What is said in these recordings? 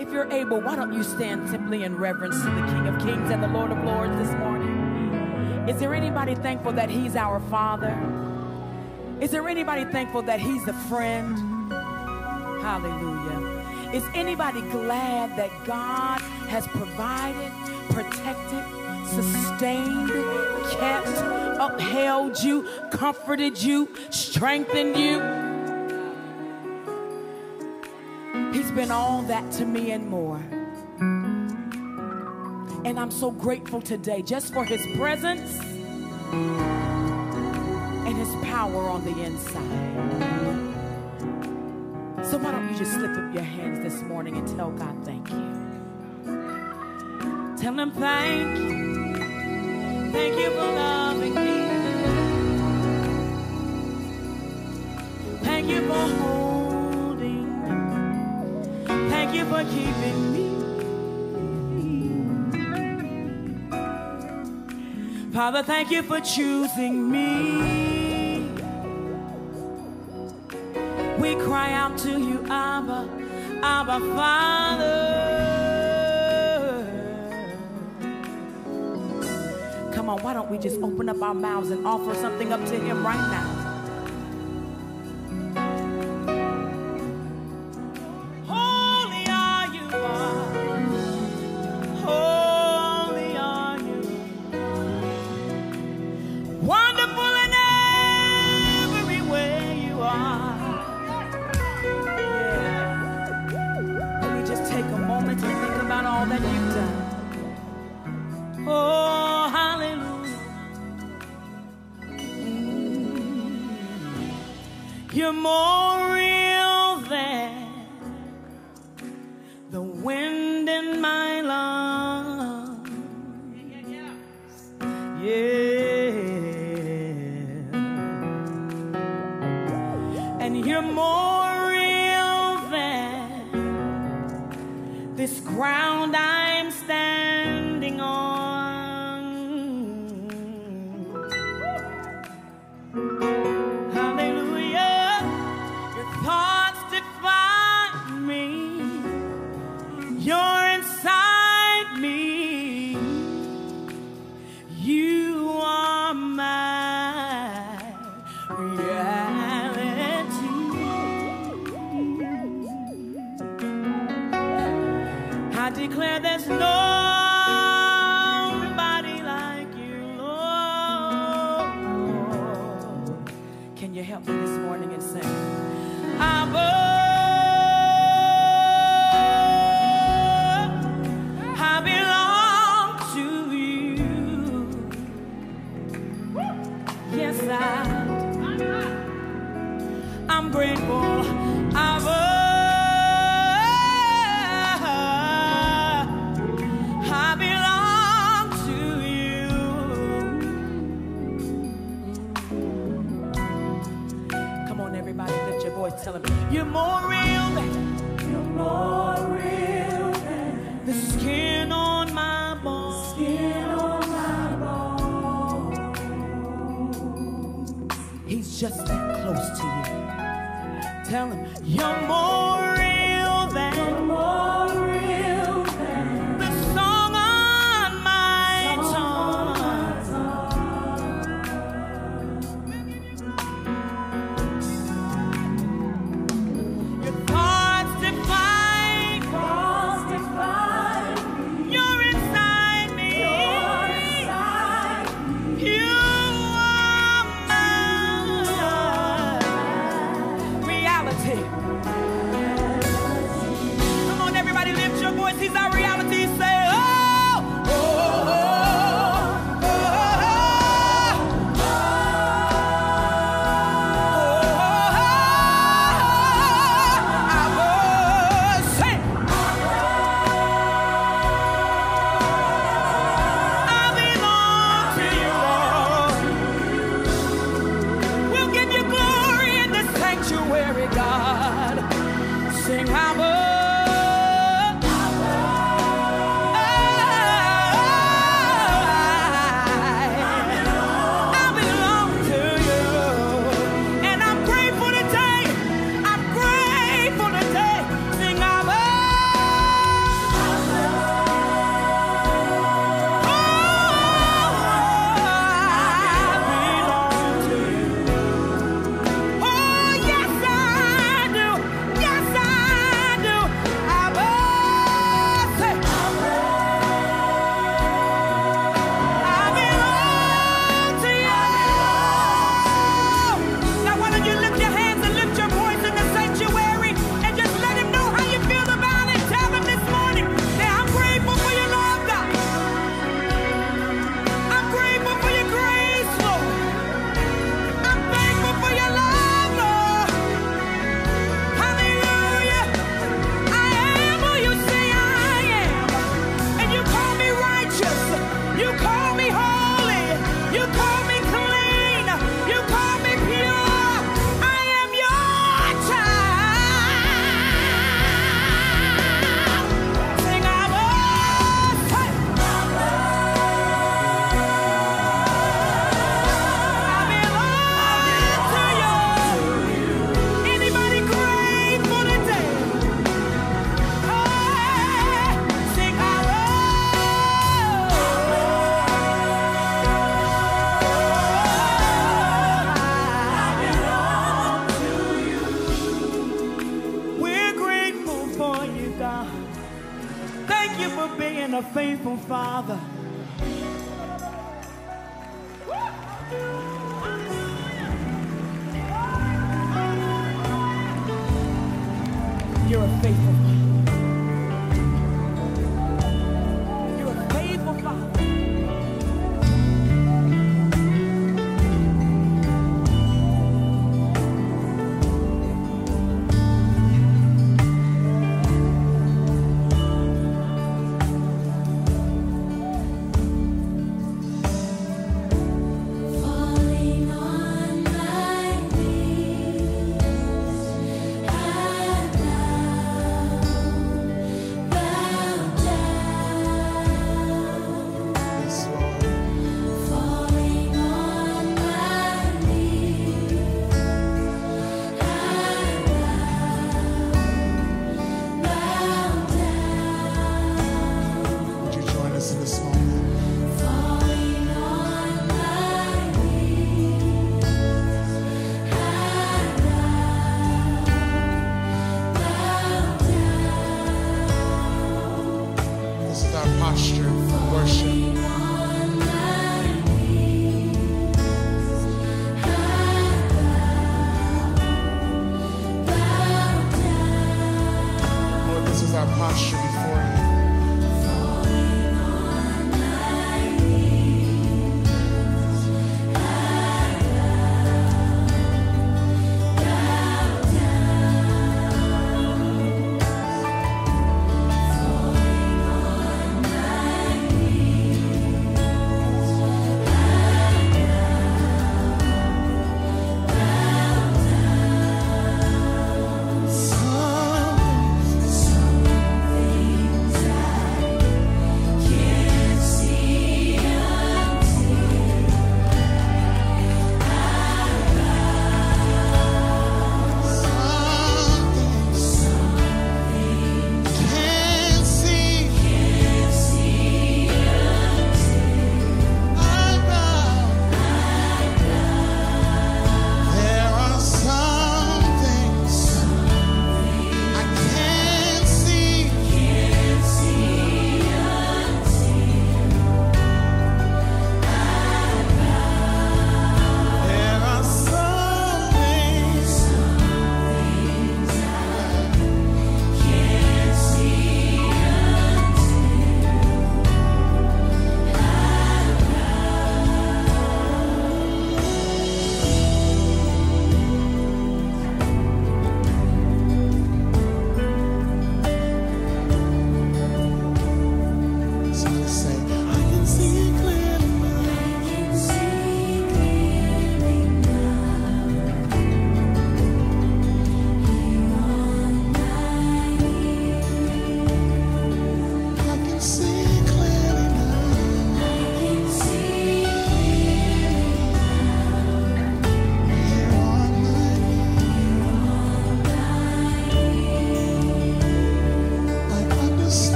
If you're able, why don't you stand simply in reverence to the King of Kings and the Lord of Lords this morning? Is there anybody thankful that He's our Father? Is there anybody thankful that He's a friend? Hallelujah. Is anybody glad that God has provided, protected, sustained, kept, upheld you, comforted you, strengthened you? All that to me and more. And I'm so grateful today just for his presence and his power on the inside. So why don't you just slip up your hands this morning and tell God thank you. Tell him thank you. Thank you for loving me. Thank you for keeping me. Father, thank you for choosing me. We cry out to you, Abba, Abba, Father. Come on, why don't we just open up our mouths and offer something up to Him right now? You're more real than I declare there's nobody Tell him you're more real than you for being a faithful father.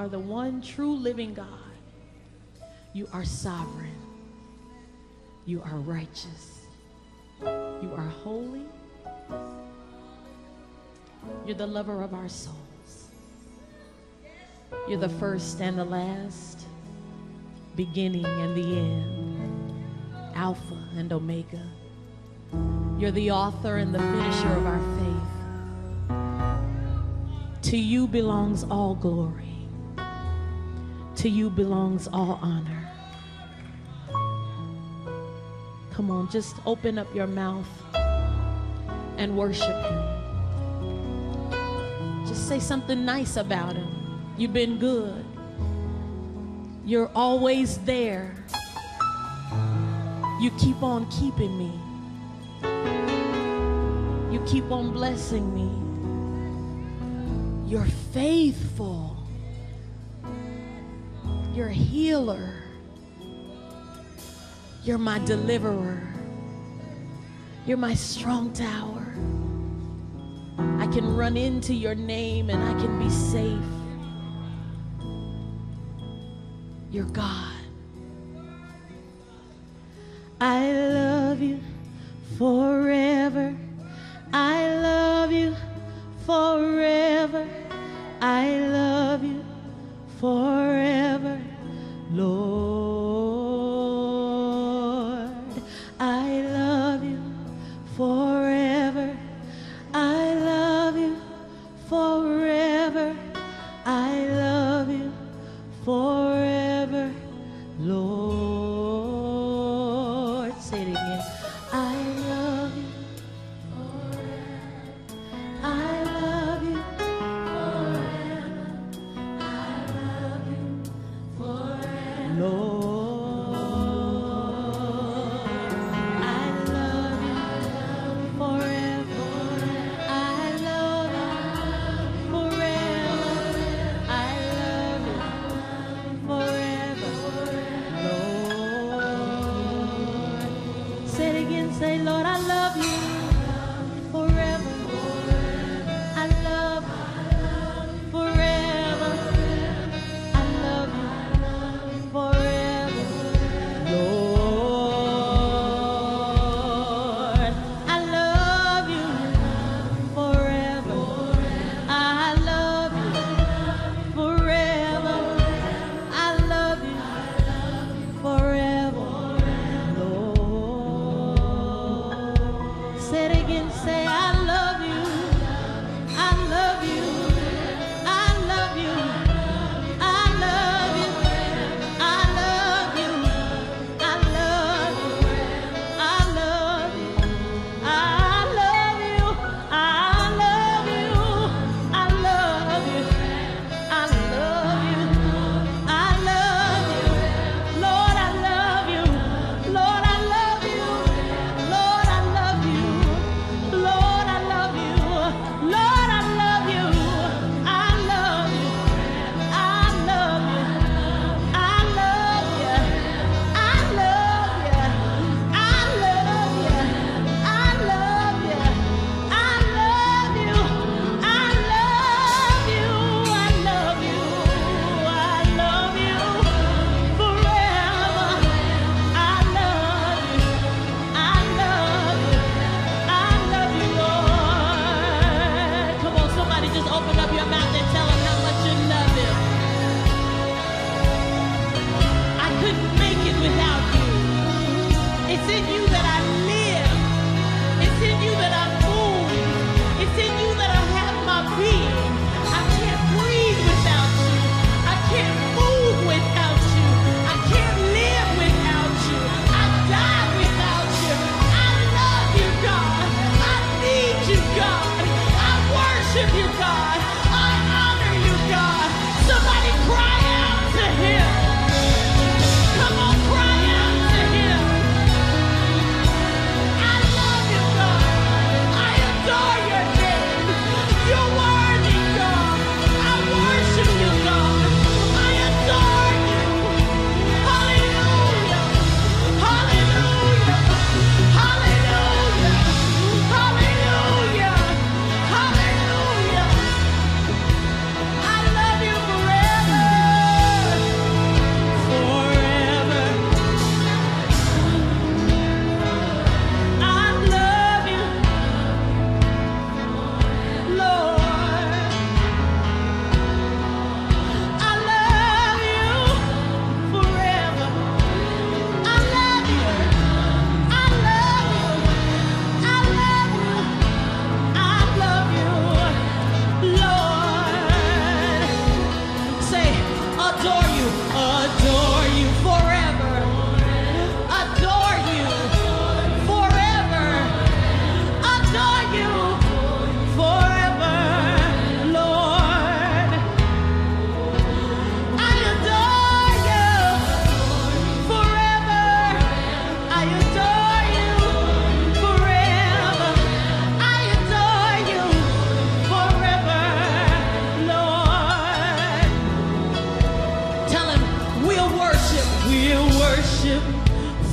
Are the one true living God. You are sovereign. You are righteous. You are holy. You're the lover of our souls. You're the first and the last, beginning and the end, Alpha and Omega. You're the author and the finisher of our faith. To you belongs all glory. To you belongs all honor. Come on, just open up your mouth and worship Him. Just say something nice about Him. You've been good, you're always there. You keep on keeping me. You keep on blessing me. You're faithful. You're a healer. You're my deliverer. You're my strong tower. I can run into your name and I can be safe. You're God. I love Lord, I love you.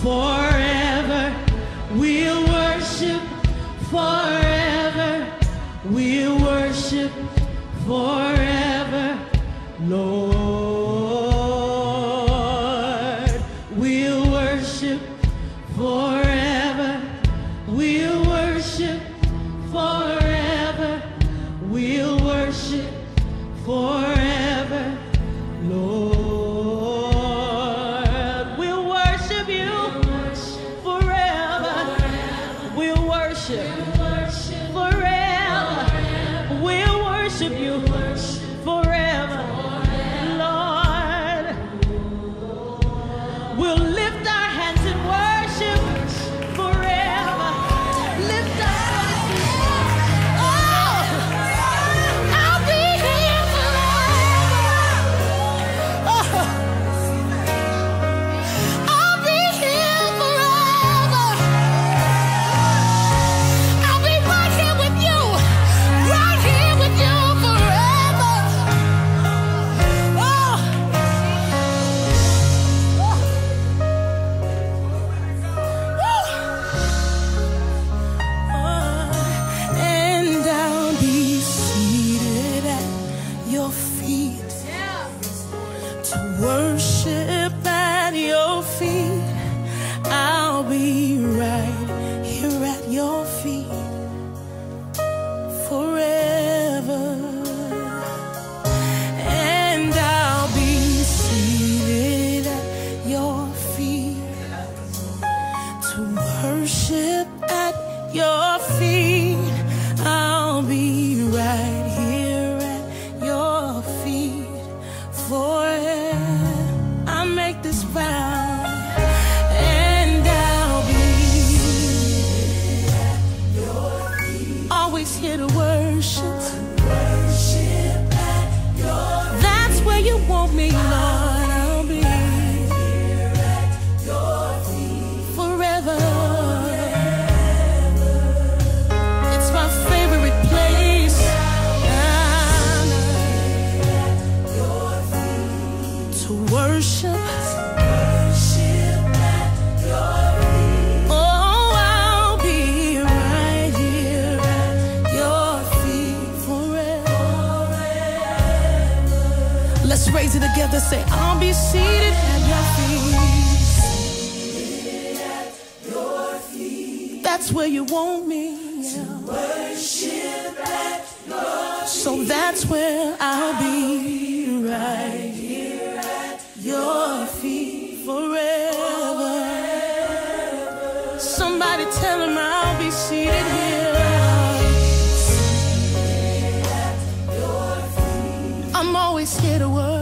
forever. We'll worship forever. We'll worship forever. your feet. Let's raise it together. Say, I'll be seated at your feet. That's where you want me. Yeah. So that's where I'll, be, right, here at your feet forever. Somebody tell him I'll be seated here. scared of what